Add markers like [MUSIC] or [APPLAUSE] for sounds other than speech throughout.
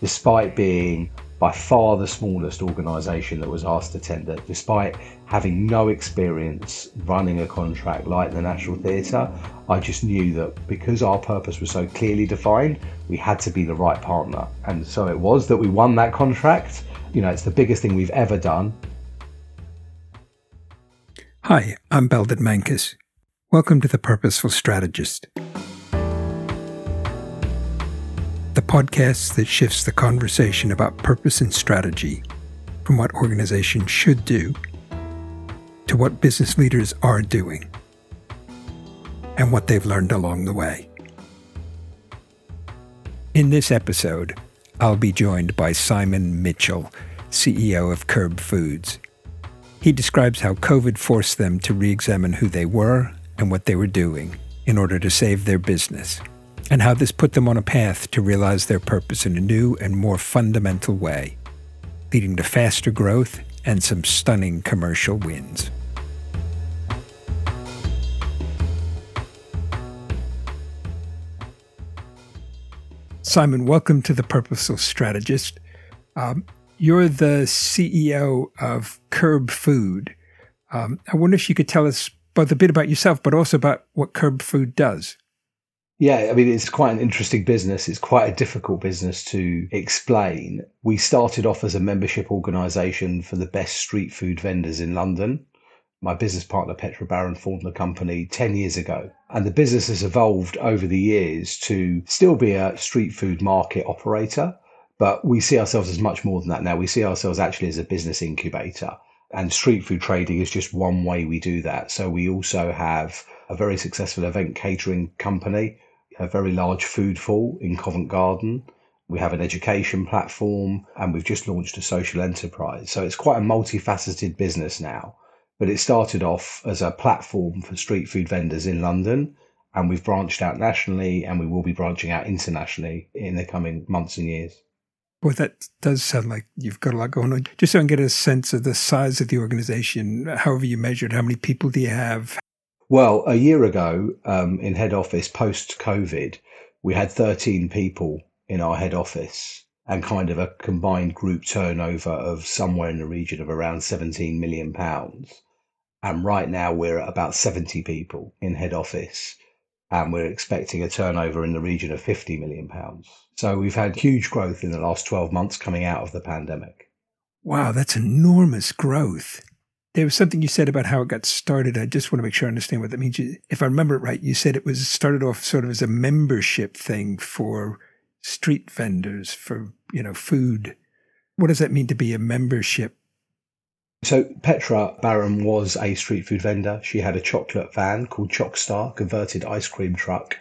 despite being by far the smallest organisation that was asked to tender, despite having no experience running a contract like the National Theatre. I just knew that because our purpose was so clearly defined, we had to be the right partner. And so it was that we won that contract. You know, it's the biggest thing we've ever done. Hi, I'm Belden Menkus. Welcome to The Purposeful Strategist. Podcast that shifts the conversation about purpose and strategy from what organizations should do to what business leaders are doing and what they've learned along the way. In this episode, I'll be joined by Simon Mitchell, CEO of KERB Foods. He describes how COVID forced them to re examine who they were and what they were doing in order to save their business and how this put them on a path to realize their purpose in a new and more fundamental way, leading to faster growth and some stunning commercial wins. Simon, welcome to the Purposeful Strategist. Um, you're the CEO of KERB Food. Um, I wonder if you could tell us both a bit about yourself, but also about what KERB Food does. Yeah, I mean, it's quite an interesting business. It's quite a difficult business to explain. We started off as a membership organisation for the best street food vendors in London. My business partner, Petra Barran, formed the company 10 years ago. And the business has evolved over the years to still be a street food market operator, but we see ourselves as much more than that now. We see ourselves actually as a business incubator. And street food trading is just one way we do that. So we also have a very successful event catering company a very large food hall in Covent Garden. We have an education platform and we've just launched a social enterprise. So it's quite a multifaceted business now. But it started off as a platform for street food vendors in London and we've branched out nationally and we will be branching out internationally in the coming months and years. Well, that does sound like you've got a lot going on. Just so I can get a sense of the size of the organization, however you measured, how many people do you have? Well, a year ago um, in head office post COVID, we had 13 people in our head office and kind of a combined group turnover of somewhere in the region of around 17 million pounds. And right now we're at about 70 people in head office and we're expecting a turnover in the region of 50 million pounds. So we've had huge growth in the last 12 months coming out of the pandemic. Wow, that's enormous growth there was something you said about how it got started. I just want to make sure I understand what that means. If I remember it right, you said it was started off sort of as a membership thing for street vendors for, you know, food. What does that mean to be a membership? So Petra Barran was a street food vendor. She had a chocolate van called Chocstar, converted ice cream truck.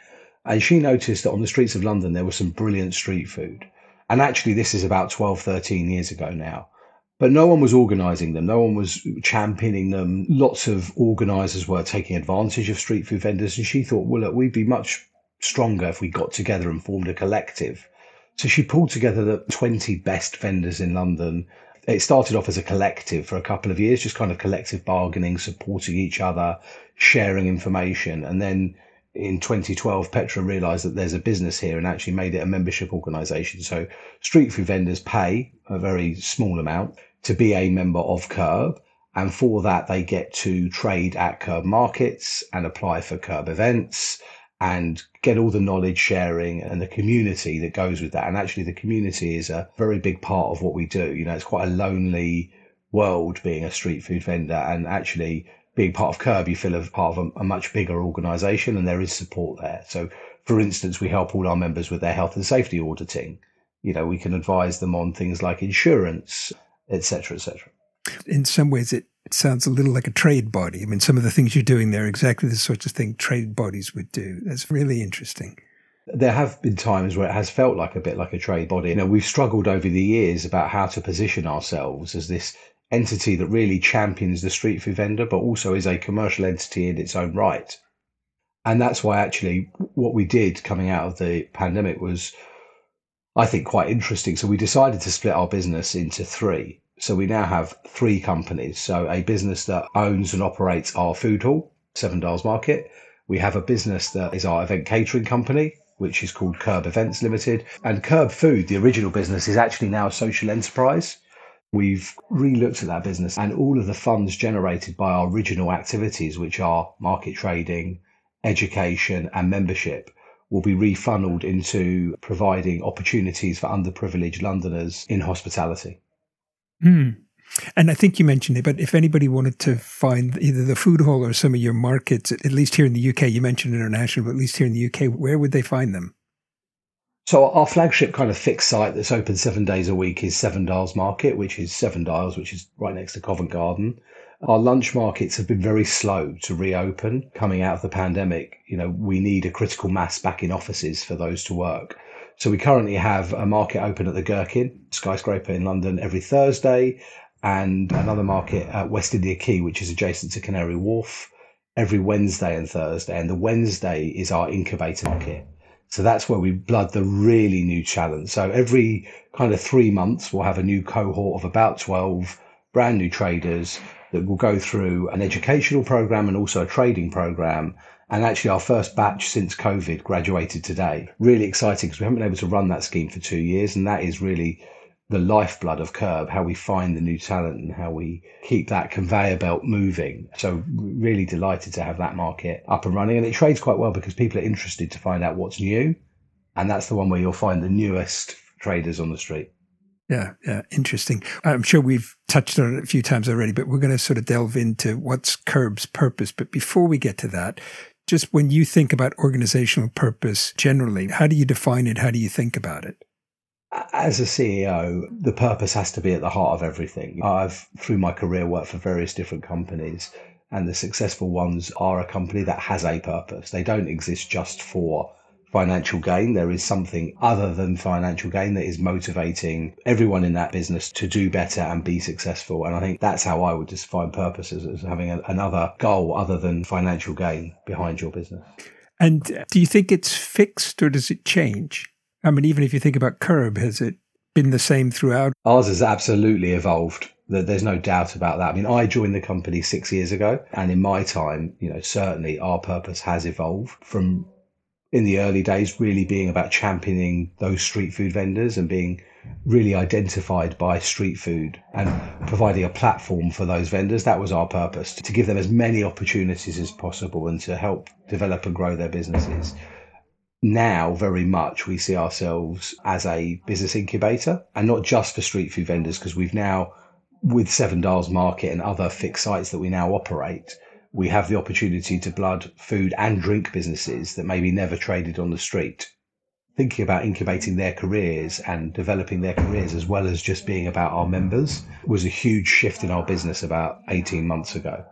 And she noticed that on the streets of London there was some brilliant street food. And actually this is about 12, 13 years ago now but no one was organising them. No one was championing them. Lots of organisers were taking advantage of street food vendors, and she thought, well, look, we'd be much stronger if we got together and formed a collective. So she pulled together the 20 best vendors in London. It started off as a collective for a couple of years, just kind of collective bargaining, supporting each other, sharing information. And then in 2012, Petra realized that there's a business here and actually made it a membership organization. So street food vendors pay a very small amount to be a member of KERB. And for that, they get to trade at KERB markets and apply for KERB events and get all the knowledge sharing and the community that goes with that. And actually, the community is a very big part of what we do. You know, it's quite a lonely world being a street food vendor. And actually, being part of KERB, you feel a part of a, a much bigger organization and there is support there. So, for instance, we help all our members with their health and safety auditing. You know, we can advise them on things like insurance, etc., etc. In some ways, it sounds a little like a trade body. I mean, some of the things you're doing there are exactly the sorts of thing trade bodies would do. That's really interesting. There have been times where it has felt like a bit like a trade body. You know, we've struggled over the years about how to position ourselves as this entity that really champions the street food vendor, but also is a commercial entity in its own right. And that's why actually what we did coming out of the pandemic was I think, quite interesting. So we decided to split our business into three. So we now have three companies. So a business that owns and operates our food hall, Seven Dials Market. We have a business that is our event catering company, which is called KERB Events Limited. And KERB Food, the original business, is actually now a social enterprise. We've re-looked at that business and all of the funds generated by our original activities, which are market trading, education and membership, will be refunneled into providing opportunities for underprivileged Londoners in hospitality. Mm. And I think you mentioned it, but if anybody wanted to find either the food hall or some of your markets, at least here in the UK, you mentioned international, but at least here in the UK, where would they find them? So our flagship kind of fixed site that's open seven days a week is Seven Dials Market, which is Seven Dials, which is right next to Covent Garden. Our lunch markets have been very slow to reopen coming out of the pandemic. You know, we need a critical mass back in offices for those to work. So we currently have a market open at the Gherkin skyscraper in London every Thursday and another market at West India Quay, which is adjacent to Canary Wharf, every Wednesday and Thursday. And the Wednesday is our incubator market. So that's where we blood the really new challenge. So every kind of three months, we'll have a new cohort of about 12 brand new traders that will go through an educational program and also a trading program. And actually, our first batch since COVID graduated today. Really exciting because we haven't been able to run that scheme for two years. And that is really the lifeblood of KERB, how we find the new talent and how we keep that conveyor belt moving. So really delighted to have that market up and running. And it trades quite well because people are interested to find out what's new. And that's the one where you'll find the newest traders on the street. Yeah, yeah, interesting. I'm sure we've touched on it a few times already, but we're going to sort of delve into what's KERB's purpose. But before we get to that, just when you think about organizational purpose generally, how do you define it? How do you think about it? as a CEO, the purpose has to be at the heart of everything. I've, through my career, worked for various different companies, and the successful ones are a company that has a purpose. They don't exist just for financial gain. There is something other than financial gain that is motivating everyone in that business to do better and be successful. And I think that's how I would define purpose as, as having a, another goal other than financial gain behind your business. And do you think it's fixed or does it change? I mean, even if you think about KERB, has it been the same throughout? Ours has absolutely evolved. There's no doubt about that. I mean, I joined the company six years ago, and in my time, you know, certainly our purpose has evolved from in the early days really being about championing those street food vendors and being really identified by street food and providing a platform for those vendors. That was our purpose to give them as many opportunities as possible and to help develop and grow their businesses now very much we see ourselves as a business incubator and not just for street food vendors because we've now with seven dials market and other fixed sites that we now operate we have the opportunity to blood food and drink businesses that maybe never traded on the street thinking about incubating their careers and developing their careers as well as just being about our members was a huge shift in our business about 18 months ago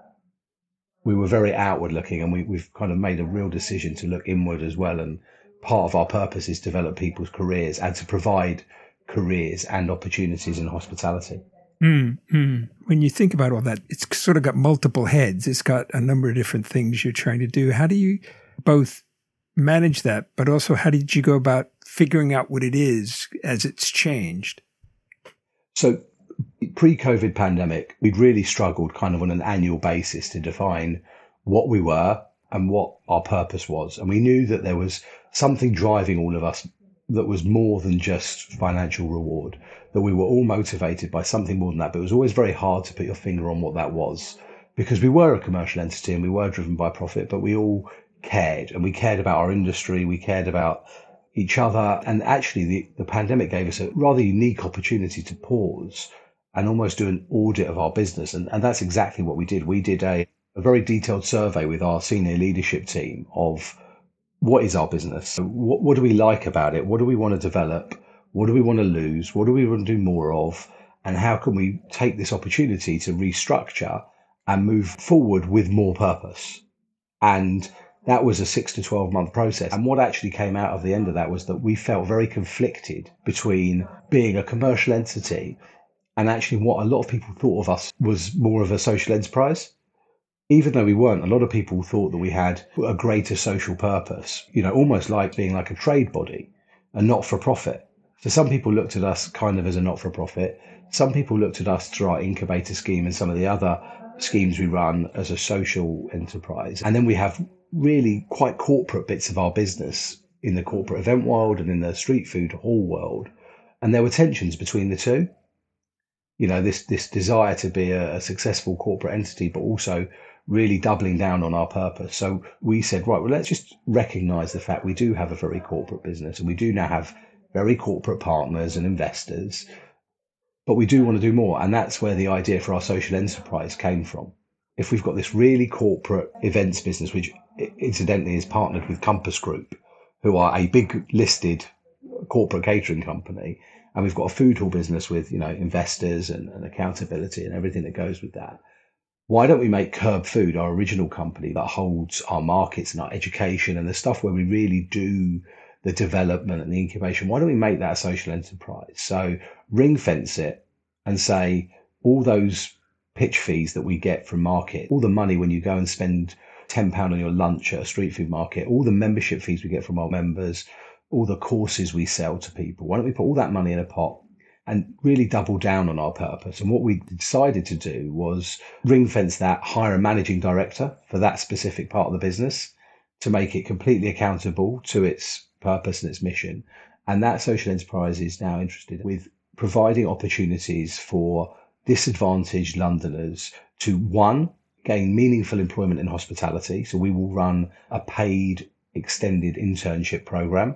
we were very outward looking and we, we've kind of made a real decision to look inward as well and part of our purpose is to develop people's careers and to provide careers and opportunities in hospitality. Mm-hmm. When you think about all that, it's sort of got multiple heads. It's got a number of different things you're trying to do. How do you both manage that, but also how did you go about figuring out what it is as it's changed? So, pre COVID pandemic, we'd really struggled kind of on an annual basis to define what we were and what our purpose was. And we knew that there was something driving all of us that was more than just financial reward, that we were all motivated by something more than that. But it was always very hard to put your finger on what that was because we were a commercial entity and we were driven by profit, but we all cared and we cared about our industry, we cared about each other. And actually, the, the pandemic gave us a rather unique opportunity to pause and almost do an audit of our business. And, and that's exactly what we did. We did a, a very detailed survey with our senior leadership team of what is our business? What, what do we like about it? What do we want to develop? What do we want to lose? What do we want to do more of? And how can we take this opportunity to restructure and move forward with more purpose? And that was a six to 12 month process. And what actually came out of the end of that was that we felt very conflicted between being a commercial entity and actually what a lot of people thought of us was more of a social enterprise even though we weren't, a lot of people thought that we had a greater social purpose, you know, almost like being like a trade body, a not for profit. So some people looked at us kind of as a not for profit. Some people looked at us through our incubator scheme and some of the other schemes we run as a social enterprise. And then we have really quite corporate bits of our business in the corporate event world and in the street food hall world. And there were tensions between the two. You know, this this desire to be a, a successful corporate entity, but also really doubling down on our purpose. So we said, right, well, let's just recognize the fact we do have a very corporate business and we do now have very corporate partners and investors, but we do want to do more. And that's where the idea for our social enterprise came from. If we've got this really corporate events business, which incidentally is partnered with Compass Group, who are a big listed corporate catering company, and we've got a food hall business with you know investors and, and accountability and everything that goes with that why don't we make KERB Food our original company that holds our markets and our education and the stuff where we really do the development and the incubation? Why don't we make that a social enterprise? So ring fence it and say all those pitch fees that we get from market, all the money when you go and spend £10 on your lunch at a street food market, all the membership fees we get from our members, all the courses we sell to people. Why don't we put all that money in a pot and really double down on our purpose. And what we decided to do was ring fence that, hire a managing director for that specific part of the business to make it completely accountable to its purpose and its mission. And that social enterprise is now interested with providing opportunities for disadvantaged Londoners to one, gain meaningful employment in hospitality. So we will run a paid extended internship program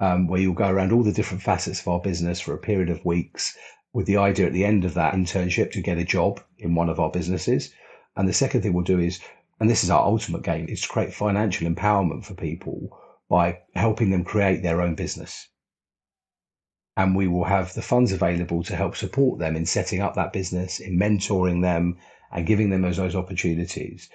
um, where you'll go around all the different facets of our business for a period of weeks with the idea at the end of that internship to get a job in one of our businesses. And the second thing we'll do is, and this is our ultimate game, is to create financial empowerment for people by helping them create their own business. And we will have the funds available to help support them in setting up that business, in mentoring them and giving them those, those opportunities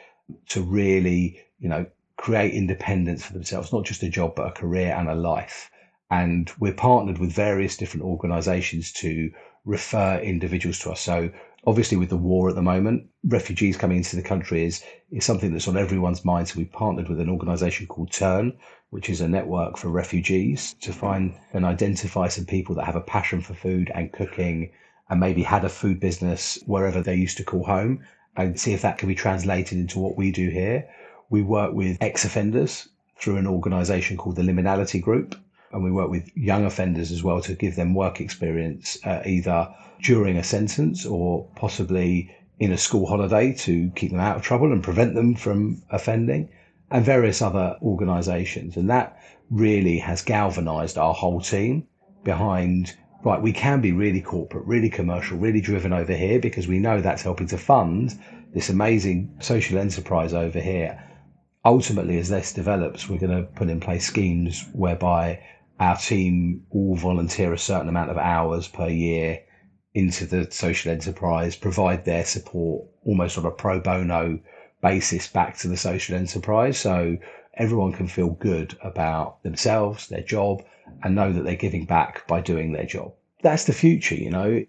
to really, you know, create independence for themselves, not just a job, but a career and a life. And we're partnered with various different organizations to refer individuals to us. So obviously with the war at the moment, refugees coming into the country is, is something that's on everyone's mind. So we've partnered with an organization called TERN, which is a network for refugees to find and identify some people that have a passion for food and cooking and maybe had a food business wherever they used to call home and see if that can be translated into what we do here. We work with ex offenders through an organization called the Liminality Group. And we work with young offenders as well to give them work experience uh, either during a sentence or possibly in a school holiday to keep them out of trouble and prevent them from offending, and various other organizations. And that really has galvanized our whole team behind right, we can be really corporate, really commercial, really driven over here because we know that's helping to fund this amazing social enterprise over here ultimately, as this develops, we're going to put in place schemes whereby our team all volunteer a certain amount of hours per year into the social enterprise, provide their support almost on a pro bono basis back to the social enterprise. So everyone can feel good about themselves, their job, and know that they're giving back by doing their job. That's the future, you know.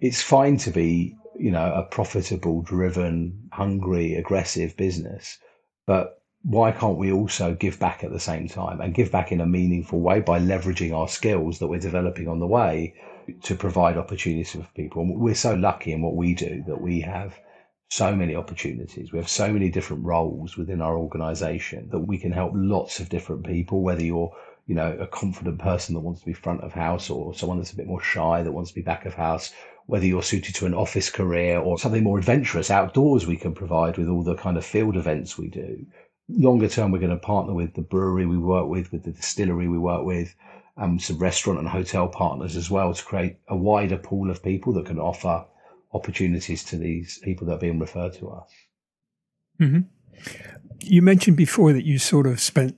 It's fine to be, you know, a profitable, driven, hungry, aggressive business, but why can't we also give back at the same time and give back in a meaningful way by leveraging our skills that we're developing on the way to provide opportunities for people? And we're so lucky in what we do that we have so many opportunities. We have so many different roles within our organization that we can help lots of different people, whether you're you know, a confident person that wants to be front of house or someone that's a bit more shy that wants to be back of house, whether you're suited to an office career or something more adventurous outdoors we can provide with all the kind of field events we do longer term, we're going to partner with the brewery we work with, with the distillery we work with, um, some restaurant and hotel partners as well to create a wider pool of people that can offer opportunities to these people that are being referred to us. Mm-hmm. You mentioned before that you sort of spent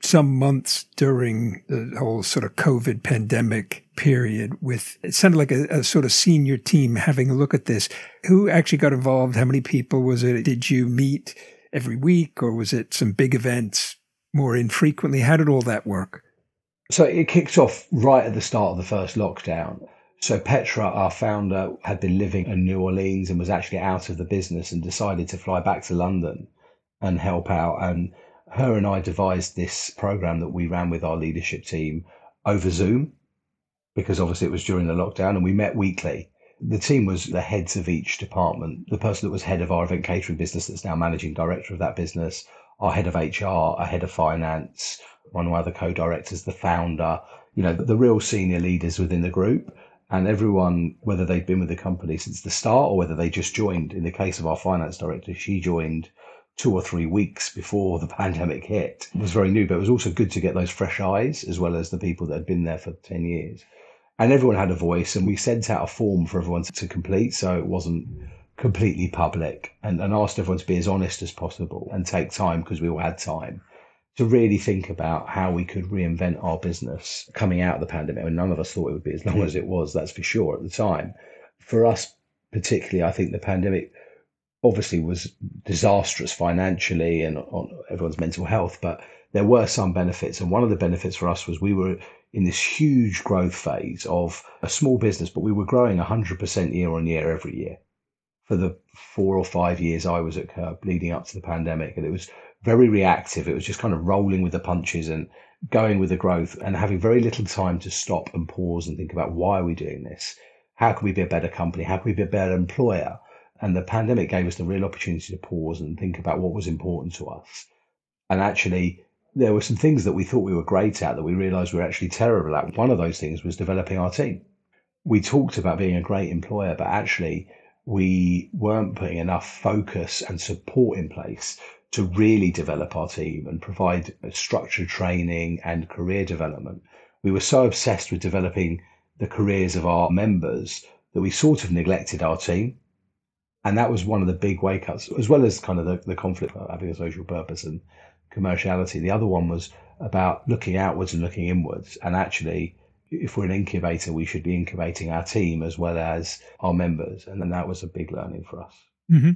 some months during the whole sort of COVID pandemic period with it sounded like a, a, sort of senior team having a look at this. Who actually got involved? How many people was it? Did you meet? Every week, or was it some big events more infrequently? How did all that work? So it kicked off right at the start of the first lockdown. So Petra, our founder, had been living in New Orleans and was actually out of the business and decided to fly back to London and help out. And her and I devised this program that we ran with our leadership team over Zoom because obviously it was during the lockdown and we met weekly the team was the heads of each department. The person that was head of our event catering business, that's now managing director of that business, our head of HR, our head of finance, one of my other co-directors, the founder, you know, the, the real senior leaders within the group and everyone, whether they've been with the company since the start or whether they just joined. In the case of our finance director, she joined two or three weeks before the [LAUGHS] pandemic hit. It was very new, but it was also good to get those fresh eyes as well as the people that had been there for 10 years. And everyone had a voice, and we sent out a form for everyone to complete so it wasn't completely public and, and asked everyone to be as honest as possible and take time because we all had time to really think about how we could reinvent our business coming out of the pandemic. And none of us thought it would be as long as it was, that's for sure at the time. For us, particularly, I think the pandemic obviously was disastrous financially and on everyone's mental health, but there were some benefits. And one of the benefits for us was we were in this huge growth phase of a small business, but we were growing 100% year on year every year for the four or five years I was at KERB leading up to the pandemic. And it was very reactive. It was just kind of rolling with the punches and going with the growth and having very little time to stop and pause and think about why are we doing this? How can we be a better company? How can we be a better employer? And the pandemic gave us the real opportunity to pause and think about what was important to us. And actually, there were some things that we thought we were great at that we realized we were actually terrible at. One of those things was developing our team. We talked about being a great employer, but actually, we weren't putting enough focus and support in place to really develop our team and provide structured training and career development. We were so obsessed with developing the careers of our members that we sort of neglected our team. And that was one of the big wake ups, as well as kind of the, the conflict of having a social purpose and commerciality. The other one was about looking outwards and looking inwards. And actually, if we're an incubator, we should be incubating our team as well as our members. And then that was a big learning for us. Mm-hmm.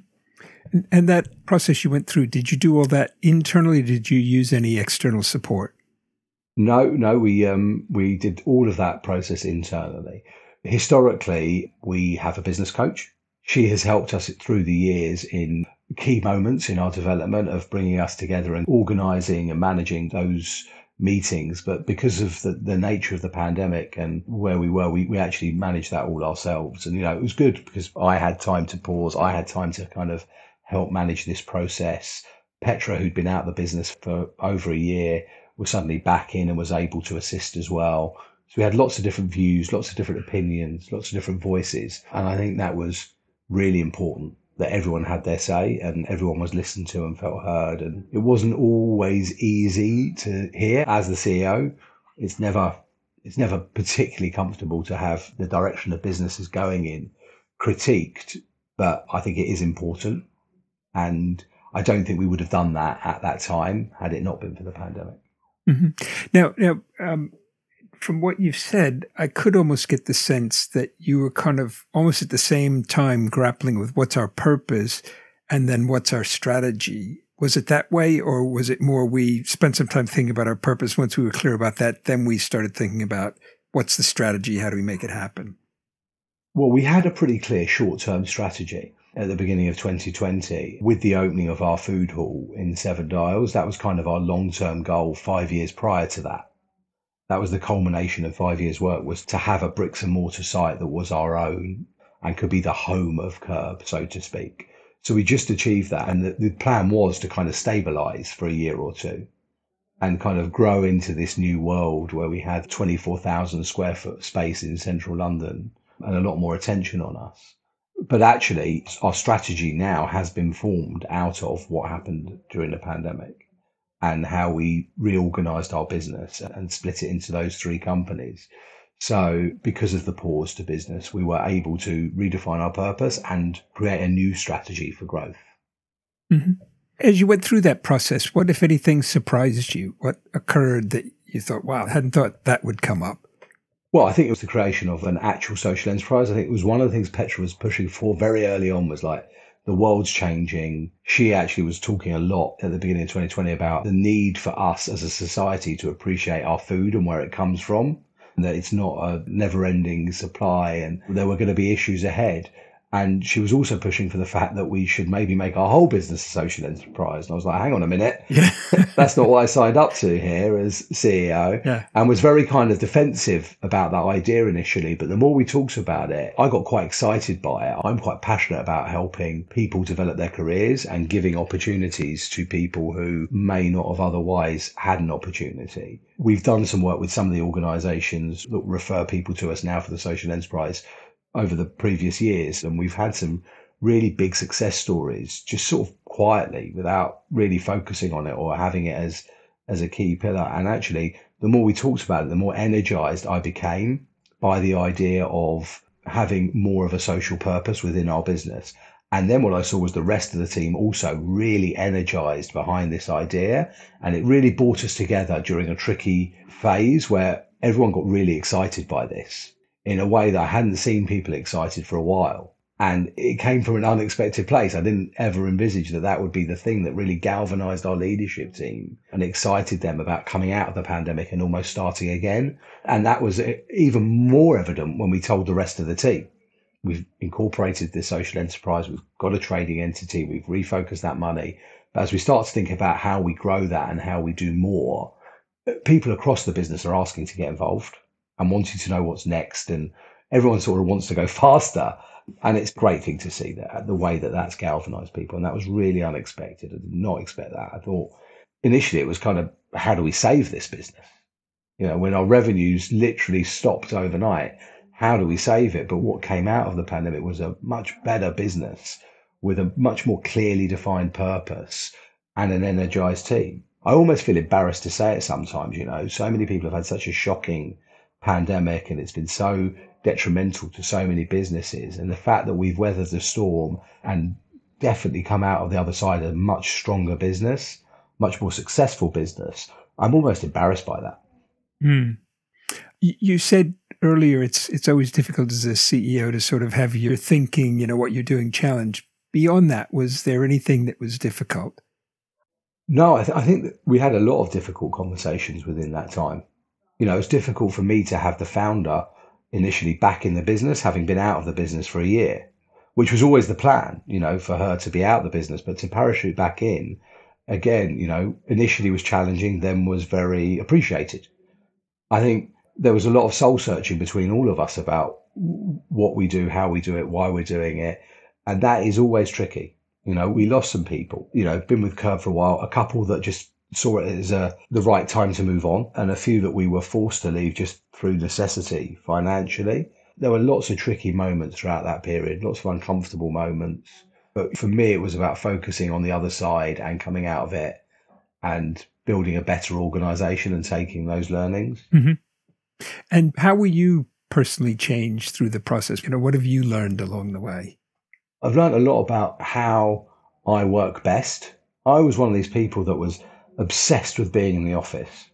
And that process you went through, did you do all that internally? Did you use any external support? No, no, we um, we did all of that process internally. Historically, we have a business coach. She has helped us through the years in key moments in our development of bringing us together and organizing and managing those meetings. But because of the, the nature of the pandemic and where we were, we, we actually managed that all ourselves. And, you know, it was good because I had time to pause. I had time to kind of help manage this process. Petra, who'd been out of the business for over a year, was suddenly back in and was able to assist as well. So we had lots of different views, lots of different opinions, lots of different voices. And I think that was really important that everyone had their say and everyone was listened to and felt heard. And it wasn't always easy to hear as the CEO. It's never it's never particularly comfortable to have the direction the business is going in critiqued, but I think it is important. And I don't think we would have done that at that time had it not been for the pandemic. Mm-hmm. Now, now um, from what you've said, I could almost get the sense that you were kind of almost at the same time grappling with what's our purpose and then what's our strategy. Was it that way, or was it more we spent some time thinking about our purpose? Once we were clear about that, then we started thinking about what's the strategy? How do we make it happen? Well, we had a pretty clear short term strategy at the beginning of 2020 with the opening of our food hall in Seven Dials. That was kind of our long term goal five years prior to that that was the culmination of five years' work was to have a bricks and mortar site that was our own and could be the home of KERB, so to speak. So we just achieved that. And the, the plan was to kind of stabilize for a year or two and kind of grow into this new world where we had 24,000 square foot space in central London and a lot more attention on us. But actually, our strategy now has been formed out of what happened during the pandemic and how we reorganized our business and split it into those three companies. So, because of the pause to business, we were able to redefine our purpose and create a new strategy for growth. Mm-hmm. As you went through that process, what, if anything, surprised you? What occurred that you thought, wow, I hadn't thought that would come up? Well, I think it was the creation of an actual social enterprise. I think it was one of the things Petra was pushing for very early on was like, the world's changing. She actually was talking a lot at the beginning of 2020 about the need for us as a society to appreciate our food and where it comes from, that it's not a never ending supply and there were going to be issues ahead. And she was also pushing for the fact that we should maybe make our whole business a social enterprise. And I was like, hang on a minute. [LAUGHS] Yeah. [LAUGHS] That's not what I signed up to here as CEO. Yeah. And was very kind of defensive about that idea initially. But the more we talked about it, I got quite excited by it. I'm quite passionate about helping people develop their careers and giving opportunities to people who may not have otherwise had an opportunity. We've done some work with some of the organizations that refer people to us now for the social enterprise over the previous years. And we've had some really big success stories just sort of quietly without really focusing on it or having it as as a key pillar. And actually, the more we talked about it, the more energized I became by the idea of having more of a social purpose within our business. And then what I saw was the rest of the team also really energized behind this idea. And it really brought us together during a tricky phase where everyone got really excited by this in a way that I hadn't seen people excited for a while. And it came from an unexpected place. I didn't ever envisage that that would be the thing that really galvanized our leadership team and excited them about coming out of the pandemic and almost starting again. And that was uh, even more evident when we told the rest of the team. We've incorporated this social enterprise. We've got a trading entity. We've refocused that money. But as we start to think about how we grow that and how we do more, uh, people across the business are asking to get involved and wanting to know what's next. And everyone sort of wants to go [LAUGHS] faster. And it's a great thing to see that the way that that's galvanized people. And that was really unexpected. I did not expect that. I thought initially it was kind of, how do we save this business? You know, when our revenues literally stopped overnight, how do we save it? But what came out of the pandemic was a much better business with a much more clearly defined purpose and an energized team. I almost feel embarrassed to say it sometimes, you know, so many people have had such a shocking pandemic and it's been so detrimental to so many businesses. And the fact that we've weathered the storm and definitely come out of the other side a much stronger business, much more successful business, I'm almost embarrassed by that. Mm. You said earlier it's it's always difficult as a CEO to sort of have your thinking, you know, what you're doing challenged. Beyond that, was there anything that was difficult? No, I, th- I think we had a lot of difficult conversations within that time you know, it's difficult for me to have the founder initially back in the business, having been out of the business for a year, which was always the plan, you know, for her to be out of the business, but to parachute back in again, you know, initially was challenging, then was very appreciated. I think there was a lot of soul searching between all of us about what we do, how we do it, why we're doing it. And that is always tricky. You know, we lost some people, you know, been with KERB for a while, a couple that just saw it as a, the right time to move on, and a few that we were forced to leave just through necessity financially. There were lots of tricky moments throughout that period, lots of uncomfortable moments. But for me, it was about focusing on the other side and coming out of it and building a better organization and taking those learnings. Mm-hmm. And how were you personally changed through the process? You know, what have you learned along the way? I've learned a lot about how I work best. I was one of these people that was obsessed with being in the office.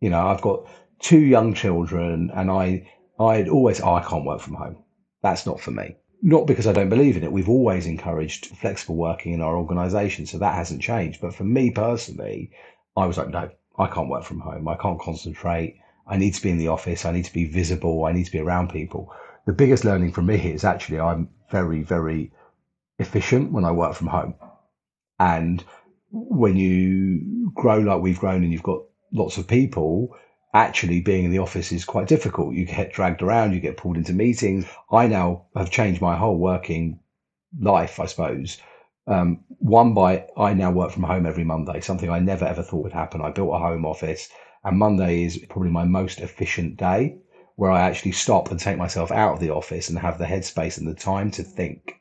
You know, I've got two young children, and I I'd always oh, I can't work from home. That's not for me. Not because I don't believe in it. We've always encouraged flexible working in our organisation, so that hasn't changed. But for me personally, I was like, no, I can't work from home. I can't concentrate. I need to be in the office. I need to be visible. I need to be around people. The biggest learning for me is actually I'm very, very efficient when I work from home. And when you grow like we've grown and you've got lots of people, actually being in the office is quite difficult. You get dragged around, you get pulled into meetings. I now have changed my whole working life, I suppose. Um, one by I now work from home every Monday, something I never ever thought would happen. I built a home office, and Monday is probably my most efficient day where I actually stop and take myself out of the office and have the headspace and the time to think,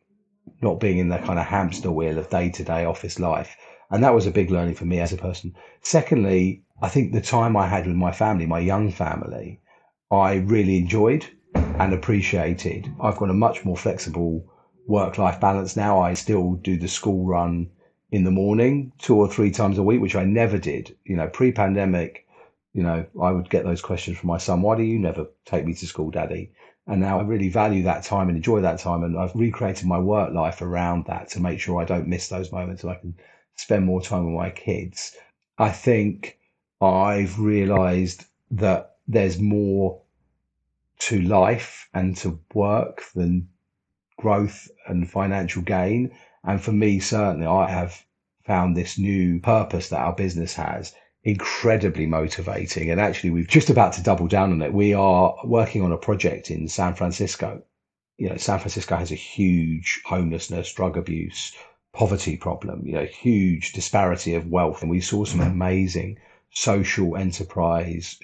not being in the kind of hamster wheel of day to day office life. And that was a big learning for me as a person. Secondly, I think the time I had with my family, my young family, I really enjoyed and appreciated. I've got a much more flexible work life balance now. I still do the school run in the morning two or three times a week, which I never did. You know, pre pandemic, you know, I would get those questions from my son why do you never take me to school, daddy? And now I really value that time and enjoy that time. And I've recreated my work life around that to make sure I don't miss those moments and I can spend more time with my kids. I think I've realized that there's more to life and to work than growth and financial gain. And for me, certainly, I have found this new purpose that our business has incredibly motivating. And actually, we've just about to double down on it. We are working on a project in San Francisco. You know, San Francisco has a huge homelessness, drug abuse, poverty problem, you know, huge disparity of wealth. And we saw some mm-hmm. amazing social enterprise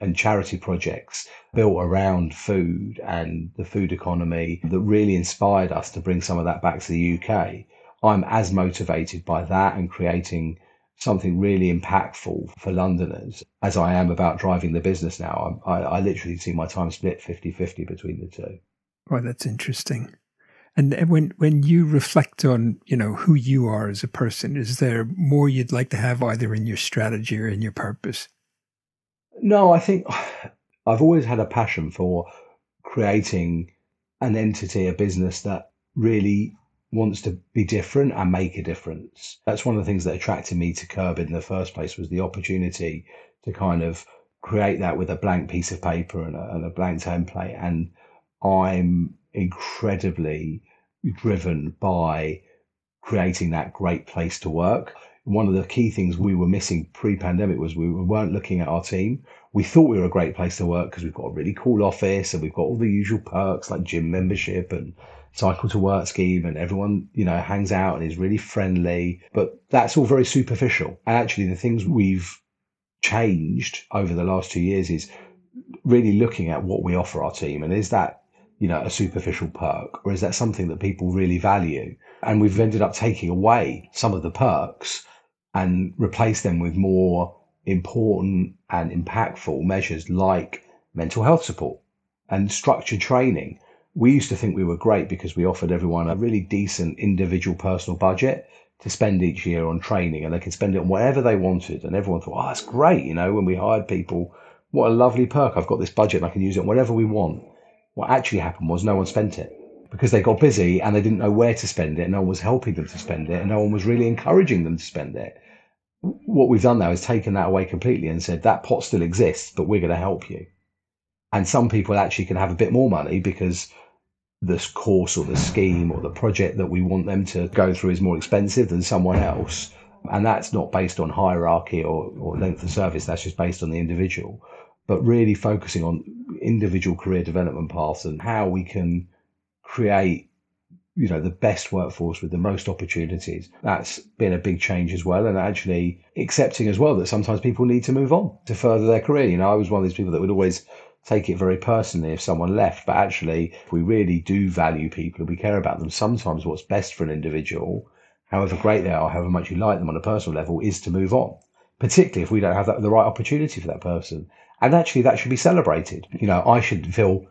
and charity projects built around food and the food economy that really inspired us to bring some of that back to the UK. I'm as motivated by that and creating something really impactful for Londoners as I am about driving the business now. I, I literally see my time split 50 50 between the two. Right, that's interesting. And when when you reflect on you know who you are as a person, is there more you'd like to have either in your strategy or in your purpose? No, I think [SIGHS] I've always had a passion for creating an entity, a business that really wants to be different and make a difference. That's one of the things that attracted me to KERB in the first place was the opportunity to kind of create that with a blank piece of paper and a, and a blank template. And I'm incredibly driven by creating that great place to work. One of the key things we were missing pre-pandemic was we weren't looking at our team. We thought we were a great place to work because we've got a really cool office and we've got all the usual perks like gym membership and cycle to work scheme and everyone, you know, hangs out and is really friendly. But that's all very superficial. And actually, the things we've changed over the last two years is really looking at what we offer our team. And is that, you know, a superficial perk or is that something that people really value? And we've ended up taking away some of the perks and replace them with more important and impactful measures like mental health support and structured training we used to think we were great because we offered everyone a really decent individual personal budget to spend each year on training and they could spend it on whatever they wanted. And everyone thought, oh, that's great. You know, when we hired people, what a lovely perk. I've got this budget and I can use it on whatever we want. What actually happened was no one spent it because they got busy and they didn't know where to spend it. No one was helping them to spend it and no one was really encouraging them to spend it. What we've done now is taken that away completely and said that pot still exists, but we're going to help you. And some people actually can have a bit more money because this course or the scheme or the project that we want them to go through is more expensive than someone else. And that's not based on hierarchy or, or length of service, that's just based on the individual. But really focusing on individual career development paths and how we can create you know the best workforce with the most opportunities that's been a big change as well and actually accepting as well that sometimes people need to move on to further their career you know i was one of these people that would always take it very personally if someone left. But actually, if we really do value people and we care about them, sometimes what's best for an individual, however great they are, however much you like them on a personal level, is to move on. Particularly if we don't have that, the right opportunity for that person. And actually, that should be celebrated. You know, I shouldn't feel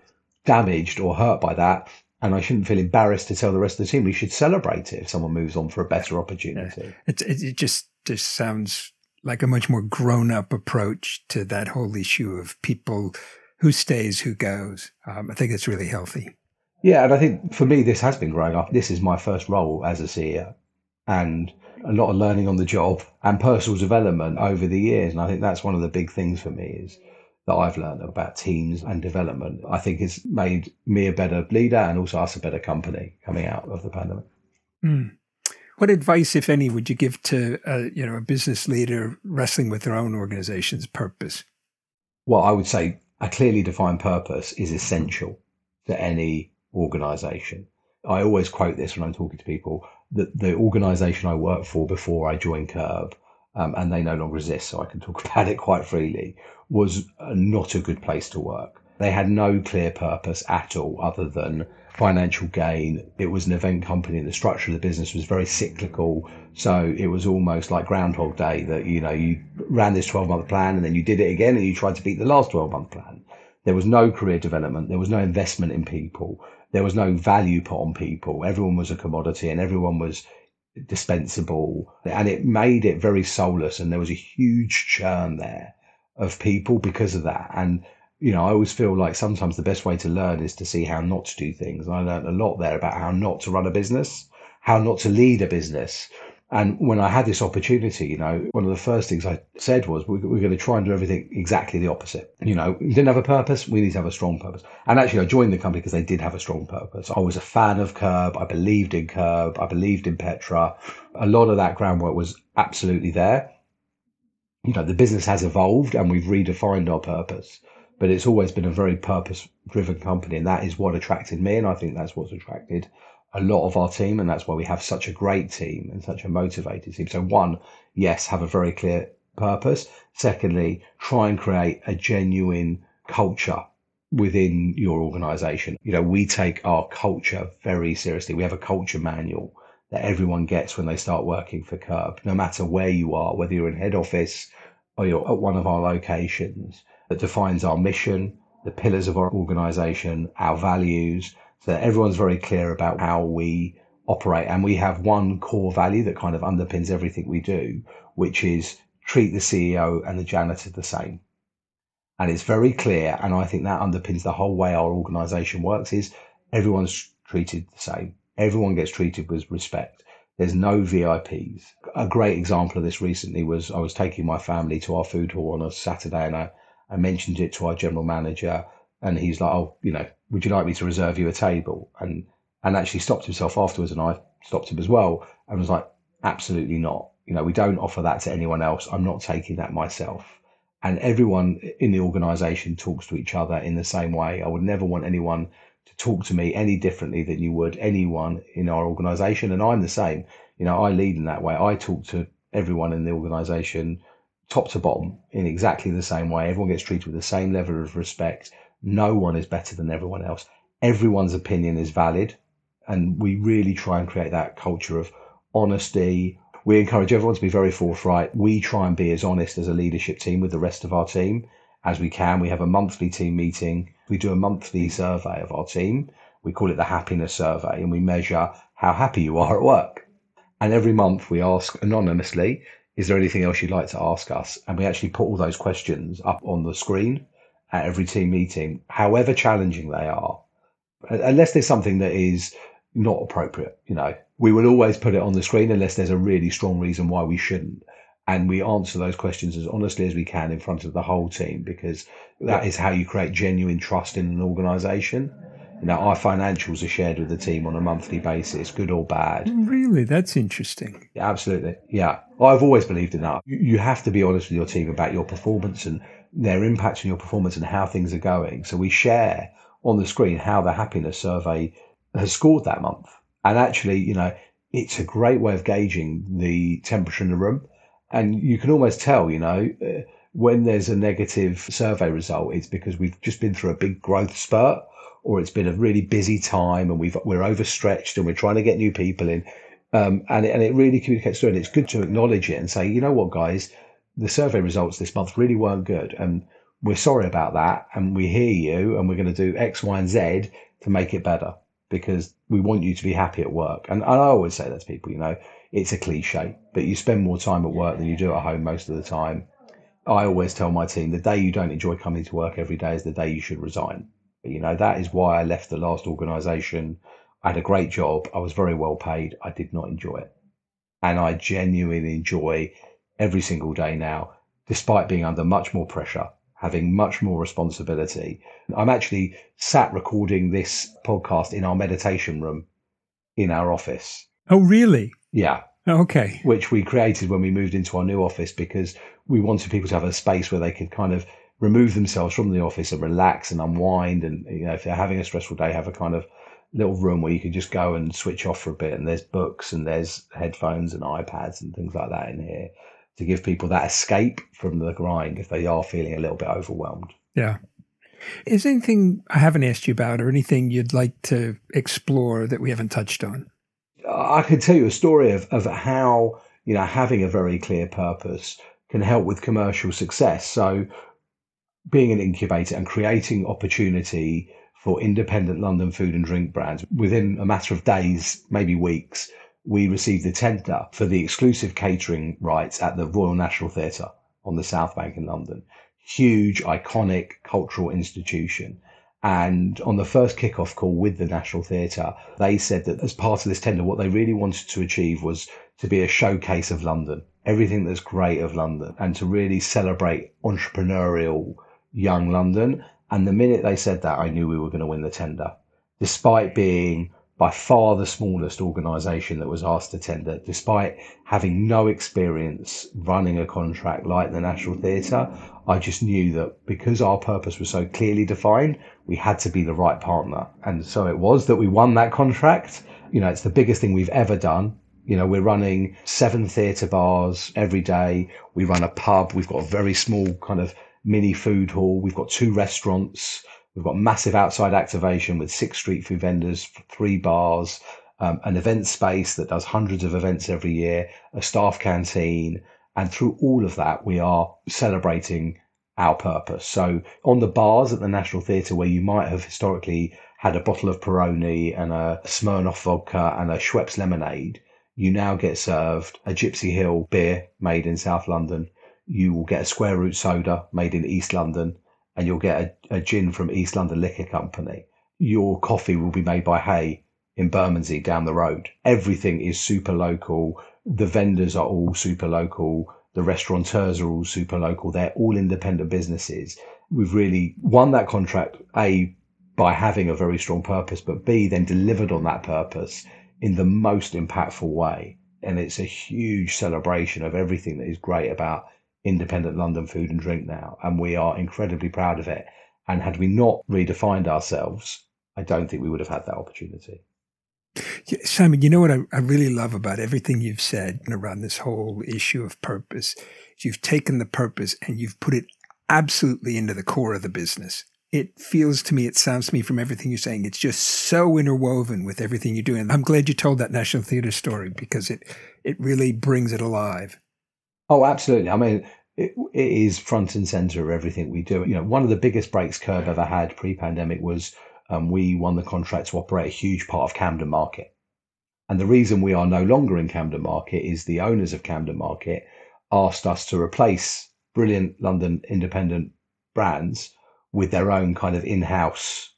damaged or hurt by that. And I shouldn't feel embarrassed to tell the rest of the team. We should celebrate it if someone moves on for a better opportunity. It, it, it just just sounds like a much more grown up approach to that whole issue of people who stays, who goes. Um, I think it's really healthy. Yeah, and I think for me, this has been growing up. This is my first role as a CEO, and a lot of learning on the job and personal development over the years. And I think that's one of the big things for me is that I've learned about teams and development. I think it's made me a better leader and also us a better company coming out of the pandemic. Mm. What advice, if any, would you give to a, you know a business leader wrestling with their own organization's purpose? Well, I would say a clearly defined purpose is essential to any organization. I always quote this when I'm talking to people that the organization I worked for before I joined KERB, um, and they no longer exist, so I can talk [LAUGHS] about it quite freely, was not a good place to work. They had no clear purpose at all other than financial gain. It was an event company and the structure of the business was very cyclical. So it was almost like Groundhog Day that, you know, you ran this 12 month plan and then you did it again and you tried to beat the last 12 month plan. There was no career development. There was no investment in people. There was no value put on people. Everyone was a commodity and everyone was dispensable. And it made it very soulless. And there was a huge churn there of people because of that. And you know, I always feel like sometimes the best way to learn is to see how not to do things. And I learned a lot there about how not to run a business, how not to lead a business. And when I had this opportunity, you know, one of the first things I said was, we're, we're going to try and do everything exactly the opposite. You know, we didn't have a purpose. We need to have a strong purpose. And actually, I joined the company because they did have a strong purpose. I was a fan of KERB. I believed in KERB. I believed in Petra. A lot of that groundwork was absolutely there. You know, the business has evolved and we've redefined our purpose, but it's always been a very purpose driven company. And that is what attracted me. And I think that's what's attracted a lot of our team, and that's why we have such a great team and such a motivated team. So, one, yes, have a very clear purpose. Secondly, try and create a genuine culture within your organization. You know, we take our culture very seriously. We have a culture manual that everyone gets when they start working for KERB, no matter where you are, whether you're in head office or you're at one of our locations, that defines our mission, the pillars of our organization, our values, so everyone's very clear about how we operate. And we have one core value that kind of underpins everything we do, which is treat the CEO and the janitor the same. And it's very clear. And I think that underpins the whole way our organization works is everyone's treated the same. Everyone gets treated with respect. There's no VIPs. A great example of this recently was I was taking my family to our food hall on a Saturday and I, I mentioned it to our general manager and he's like, oh, you know, would you like me to reserve you a table? And and actually stopped himself afterwards, and I stopped him as well, and was like, absolutely not. You know, we don't offer that to anyone else. I'm not taking that myself. And everyone in the organisation talks to each other in the same way. I would never want anyone to talk to me any differently than you would anyone in our organisation, and I'm the same. You know, I lead in that way. I talk to everyone in the organisation top to bottom in exactly the same way. Everyone gets treated with the same level of respect no one is better than everyone else. Everyone's opinion is valid. And we really try and create that culture of honesty. We encourage everyone to be very forthright. We try and be as honest as a leadership team with the rest of our team as we can. We have a monthly team meeting. We do a monthly survey of our team. We call it the happiness survey and we measure how happy you are at work. And every month we ask anonymously, is there anything else you'd like to ask us? And we actually put all those questions up on the screen at every team meeting, however challenging they are, unless there's something that is not appropriate, you know, we will always put it on the screen unless there's a really strong reason why we shouldn't. And we answer those questions as honestly as we can in front of the whole team because that is how you create genuine trust in an organization. You know, our financials are shared with the team on a monthly basis, good or bad. Really? That's interesting. Yeah, absolutely. Yeah. I've always believed in that. You have to be honest with your team about your performance and their impact on your performance and how things are going. So we share on the screen how the happiness survey has scored that month. And actually, you know, it's a great way of gauging the temperature in the room. And you can almost tell, you know, uh, when there's a negative survey result, it's because we've just been through a big growth spurt or it's been a really busy time and we've, we're overstretched and we're trying to get new people in. Um, and, it, and it really communicates through. And it's good to acknowledge it and say, you know what, guys, the survey results this month really weren't good. And we're sorry about that. And we hear you and we're going to do X, Y, and Z to make it better because we want you to be happy at work. And, I always say that to people, you know, it's a cliche, but you spend more time at work than you do at home most of the time. I always tell my team the day you don't enjoy coming to work every day is the day you should resign. But, you know, that is why I left the last organization. I had a great job. I was very well paid. I did not enjoy it. And I genuinely enjoy every single day now, despite being under much more pressure, having much more responsibility. I'm actually sat recording this podcast in our meditation room in our office. Oh, really? Yeah. Okay. Which we created when we moved into our new office because we wanted people to have a space where they could kind of remove themselves from the office and relax and unwind. And, you know, if they're having a stressful day, have a kind of little room where you can just go and switch off for a bit. And there's books and there's headphones and iPads and things like that in here to give people that escape from the grind if they are feeling a little bit overwhelmed. Yeah. Is anything I haven't asked you about or anything you'd like to explore that we haven't touched on? I could tell you a story of, of how, you know, having a very clear purpose can help with commercial success. So being an incubator and creating opportunity for independent London food and drink brands within a matter of days, maybe weeks, we received the tender for the exclusive catering rights at the Royal National Theatre on the South Bank in London. Huge, iconic cultural institution. And on the first kickoff call with the National Theatre, they said that as part of this tender, what they really wanted to achieve was to be a showcase of London, everything that's great of London, and to really celebrate entrepreneurial young London. And the minute they said that, I knew we were going to win the tender, despite being by far the smallest organisation that was asked to tender, despite having no experience running a contract like the National Theatre. I just knew that because our purpose was so clearly defined, we had to be the right partner. And so it was that we won that contract. You know, it's the biggest thing we've ever done. You know, we're running seven theatre bars every day. We run a pub. We've got a very small kind of mini food hall. We've got two restaurants. We've got massive outside activation with six street food vendors, three bars, um, an event space that does hundreds of events every year, a staff canteen. And through all of that, we are celebrating our purpose. So on the bars at the National Theatre, where you might have historically had a bottle of Peroni and a Smirnoff vodka and a Schweppes lemonade, you now get served a Gypsy Hill beer made in South London. You will get a Square Root soda made in East London, and you'll get a, a gin from East London Liquor Company. Your coffee will be made by Hej in Bermondsey down the road. Everything is super local. The vendors are all super local. The restaurateurs are all super local. They're all independent businesses. We've really won that contract, A, by having a very strong purpose, but B, then delivered on that purpose in the most impactful way. And it's a huge celebration of everything that is great about independent London food and drink now. And we are incredibly proud of it. And had we not redefined ourselves, I don't think we would have had that opportunity. Simon, you know what I, I, really love about everything you've said around this whole issue of purpose? You've taken the purpose and you've put it absolutely into the core of the business. It feels to me, it sounds to me from everything you're saying, it's just so interwoven with everything you're doing. I'm glad you told that National Theatre story because it, it really brings it alive. Oh, absolutely. I mean, it, it is front and center of everything we do. You know, one of the biggest breaks KERB ever had pre-pandemic was um, we won the contract to operate a huge part of Camden Market. And the reason we are no longer in Camden Market is the owners of Camden Market asked us to replace brilliant London independent brands with their own kind of in-house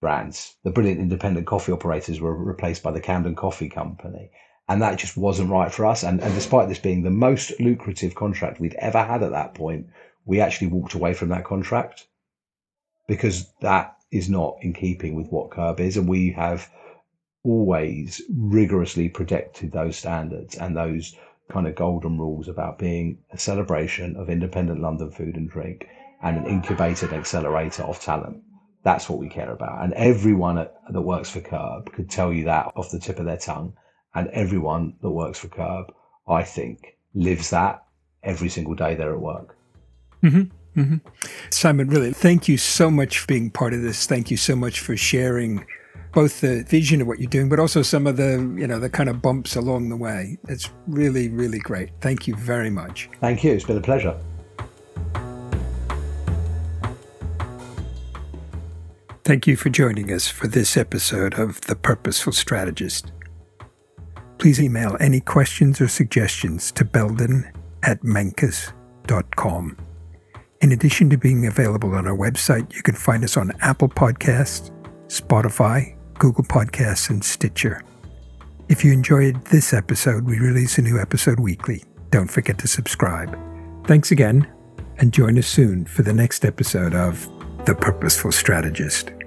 brands. The brilliant independent coffee operators were replaced by the Camden Coffee Company and that just wasn't right for us. And, and despite this being the most lucrative contract we'd ever had at that point, we actually walked away from that contract because that is not in keeping with what KERB is. And we have always rigorously protected those standards and those kind of golden rules about being a celebration of independent London food and drink and an incubator and accelerator of talent. That's what we care about. And everyone at, that works for KERB could tell you that off the tip of their tongue and everyone that works for KERB, I think, lives that every single day they're at work. Mm-hmm. Mm-hmm. Simon, really, thank you so much for being part of this. Thank you so much for sharing both the vision of what you're doing, but also some of the, you know, the kind of bumps along the way. It's really, really great. Thank you very much. Thank you. It's been a pleasure. Thank you for joining us for this episode of The Purposeful Strategist please email any questions or suggestions to belden at menkus.com. In addition to being available on our website, you can find us on Apple Podcasts, Spotify, Google Podcasts, and Stitcher. If you enjoyed this episode, we release a new episode weekly. Don't forget to subscribe. Thanks again, and join us soon for the next episode of The Purposeful Strategist.